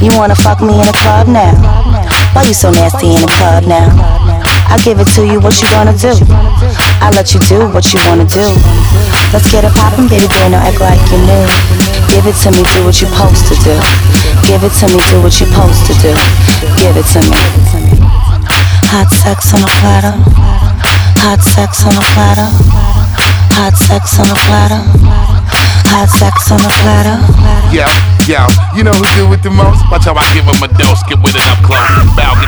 You wanna fuck me in a club now? Why you so nasty in a club now? I give it to you, what you gonna do? I let you do what you wanna do. Let's get it poppin', baby girl, now act like you knew. Give it to me, do what you're supposed to do. Give it to me, do what you're supposed to do. Give it to me. Hot sex on a platter. Hot sex on a platter. Hot sex on a platter. Hot sex on a platter. Yo, yo, you know who do it the most? Watch how I give him a dose, get with it up close. Bow,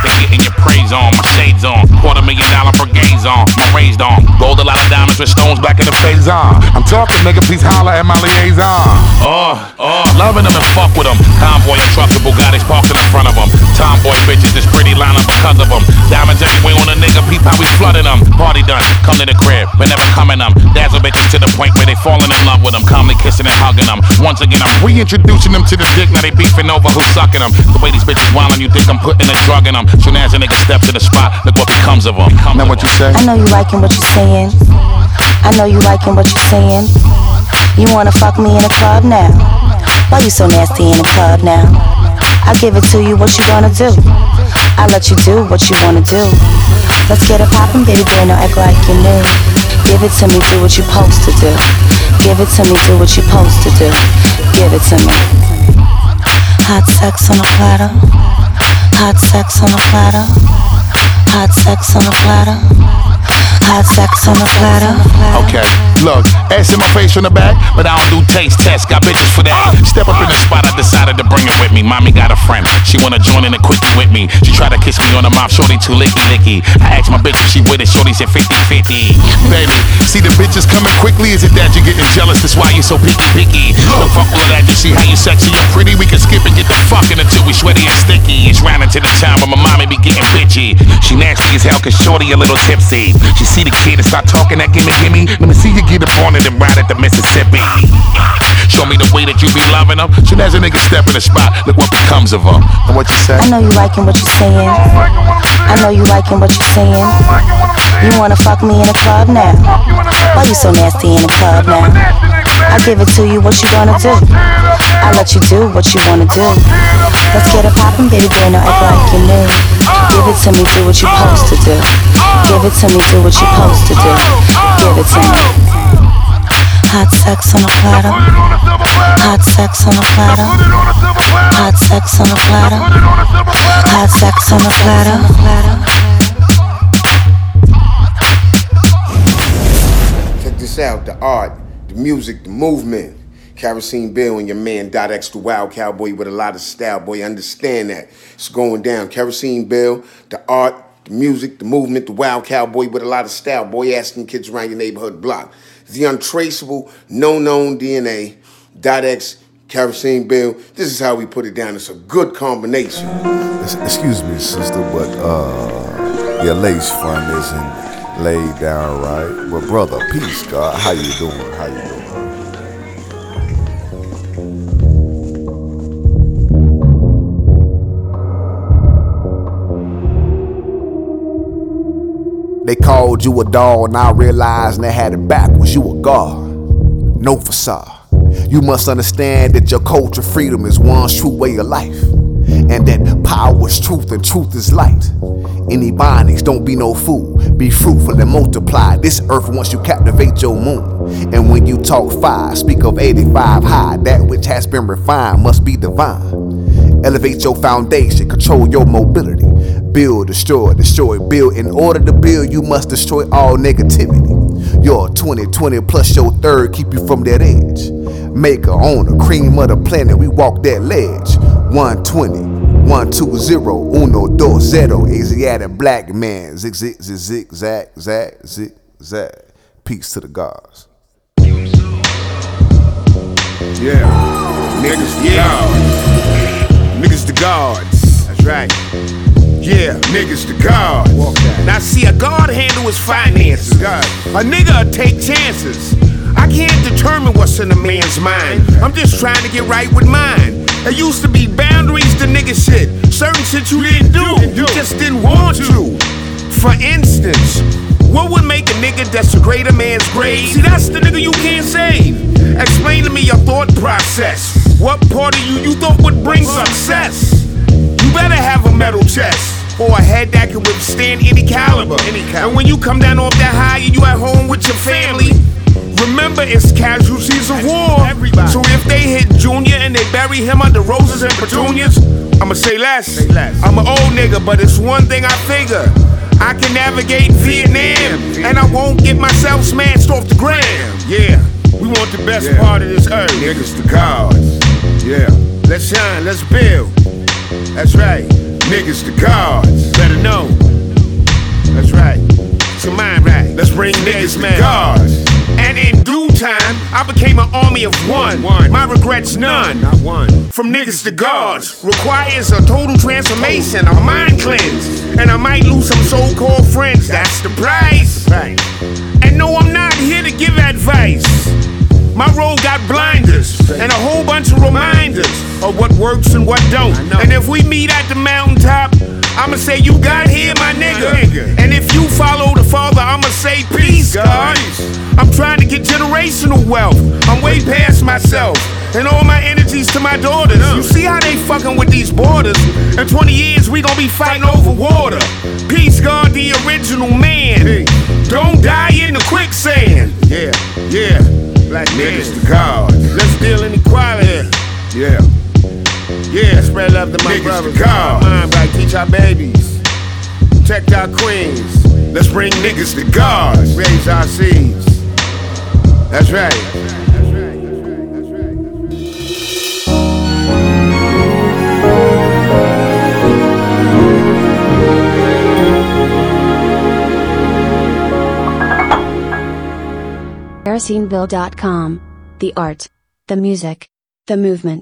my raised on. Gold a lot of diamonds with stones back in the face on. Uh. I'm talking, nigga, please holler at my liaison. Oh, oh, loving them and fuck with them. Convoy and truck, the Bugatti's parked in front of them. Tomboy bitches, this pretty lineup because of them. Diamonds everywhere on a nigga, peep how we flooding them. Party done, come to the crib, but never coming them. Dazzle bitches to the point where they falling in love with them. Calmly kissing and hugging them. Once again, I'm reintroducing them to the dick, now they beefing over who's sucking them. The way these bitches wildin', you think I'm putting a drug in them. Soon as a nigga step to the spot, look what becomes of them. Now what you say? I know you liking what you're saying. I know you liking what you're saying. You wanna fuck me in a club now? Why you so nasty in a club now? I give it to you, what you gonna do? I let you do what you wanna do. Let's get it poppin', baby girl, no act like you new. Give it to me, do what you supposed to do. Give it to me, do what you supposed to do. Give it to me. Hot sex on a platter. Hot sex on a platter. Hot sex on a platter. Hot sex on platter. Okay, look, ass in my face from the back, but I don't do taste tests. Got bitches for that. Step up in the spot, I decided to bring it with me. Mommy got a friend, she wanna join in a quickie with me. She tried to kiss me on the mouth, shorty too licky licky. I asked my bitch if she with it, shorty said 50 50. Baby, see the bitches coming quickly. Is it that you're getting jealous? That's why you're so picky picky. Look, fuck all that. You see how you sexy and pretty? We can skip and get the fucking until we sweaty and sticky. It's round into the time when my mommy be getting bitchy. She nasty as hell, cause shorty a little tipsy. She see the kid and start talking that gimme gimme. Let me see you get up on it and ride at the Mississippi. Show me the way that you be loving them. Soon as a nigga step in the spot, look what becomes of them. And what you say? I know you liking what you're saying. I know you liking what you're saying. You wanna fuck me in a club now? Why you so nasty in a club now? I give it to you, what you gonna do? I let you do what you wanna do. Let's get it poppin', baby girl, no act like you new. Give it to me, do what you supposed to do. Give it to me, do what you supposed to do. Give it to me. Hot sex on a platter. Hot sex on a platter. Hot sex on a platter. Hot sex on a platter. Out the art, the music, the movement. Kerosene Bill and your man Dot X the Wild Cowboy with a lot of style, boy. Understand that. It's going down. Kerosene Bill, the art, the music, the movement, the Wild Cowboy with a lot of style, boy. Asking kids around your neighborhood block. The untraceable, no known DNA. Dot X, Kerosene Bill. This is how we put it down. It's a good combination. Excuse me, sister, but uh, your lace front isn't laid down right. But brother, peace, God. How you doing? How you doing? They called you a dog, and I realized and they had it backwards. You a god, no facade. You must understand that your culture freedom is one's true way of life. And that power is truth and truth is light. Any bindings, don't be no fool. Be fruitful and multiply. This earth wants you captivate your moon. And when you talk five, speak of 85 high. That which has been refined must be divine. Elevate your foundation, control your mobility. Build, destroy, destroy, build. In order to build, you must destroy all negativity. Your 2020 plus your third keep you from that edge. Maker, owner, cream of the planet, we walk that ledge. 120, 120, uno, dos, zero. Asiatic black man, zig, zig, zig, zig, zag, zag, zig, zag. Peace to the gods. Yeah. Niggas the gods. Niggas the gods. That's right. Yeah, niggas the gods. Now see, a god handle his finances. A nigga take chances. I can't determine what's in a man's mind. I'm just trying to get right with mine. There used to be boundaries to nigga shit. Certain shit you didn't do. You just didn't want to. For instance, what would make a nigga desecrate a man's grave? See, that's the nigga you can't save. Explain to me your thought process. What part of you you thought would bring success? You better have a metal chest. Or a head that can withstand any caliber. And when you come down off that high and you at home with your family, remember it's casualties of war. So if they hit Junior and they bury him under roses and petunias, I'ma say less. I'm an old nigga, but it's one thing I figure. I can navigate Vietnam, and I won't get myself smashed off the ground. Yeah, we want the best part of this earth. Niggas the gods. Yeah, let's shine, let's build. That's right, niggas the gods. Better know. That's right. It's your mind right. Let's bring niggas the gods. And in due time, I became an army of one. My regrets none. Not one. From niggas to gods requires a total transformation, a mind cleanse. And I might lose some so-called friends. That's the price. Right. And no, I'm not here to give advice. My road got blinders and a whole bunch of reminders of what works and what don't. And if we meet at the mountaintop, I'ma say you got here, my nigga. And if you follow the Father, I'ma say peace, God. I'm trying to get generational wealth. I'm way past myself. And all my energies to my daughters. You see how they fucking with these borders? In 20 years, we gon' be fighting over water. Peace, God, the original man. Don't die in the quicksand. Yeah, yeah. Black niggas to God. Let's deal in equality. Yeah. Yeah, spread love to my niggas brothers. To God. Mind right, teach our babies. Protect our queens. Let's bring niggas to God. Raise our seeds. That's right. Paracineville.com. The art, the music, the movement.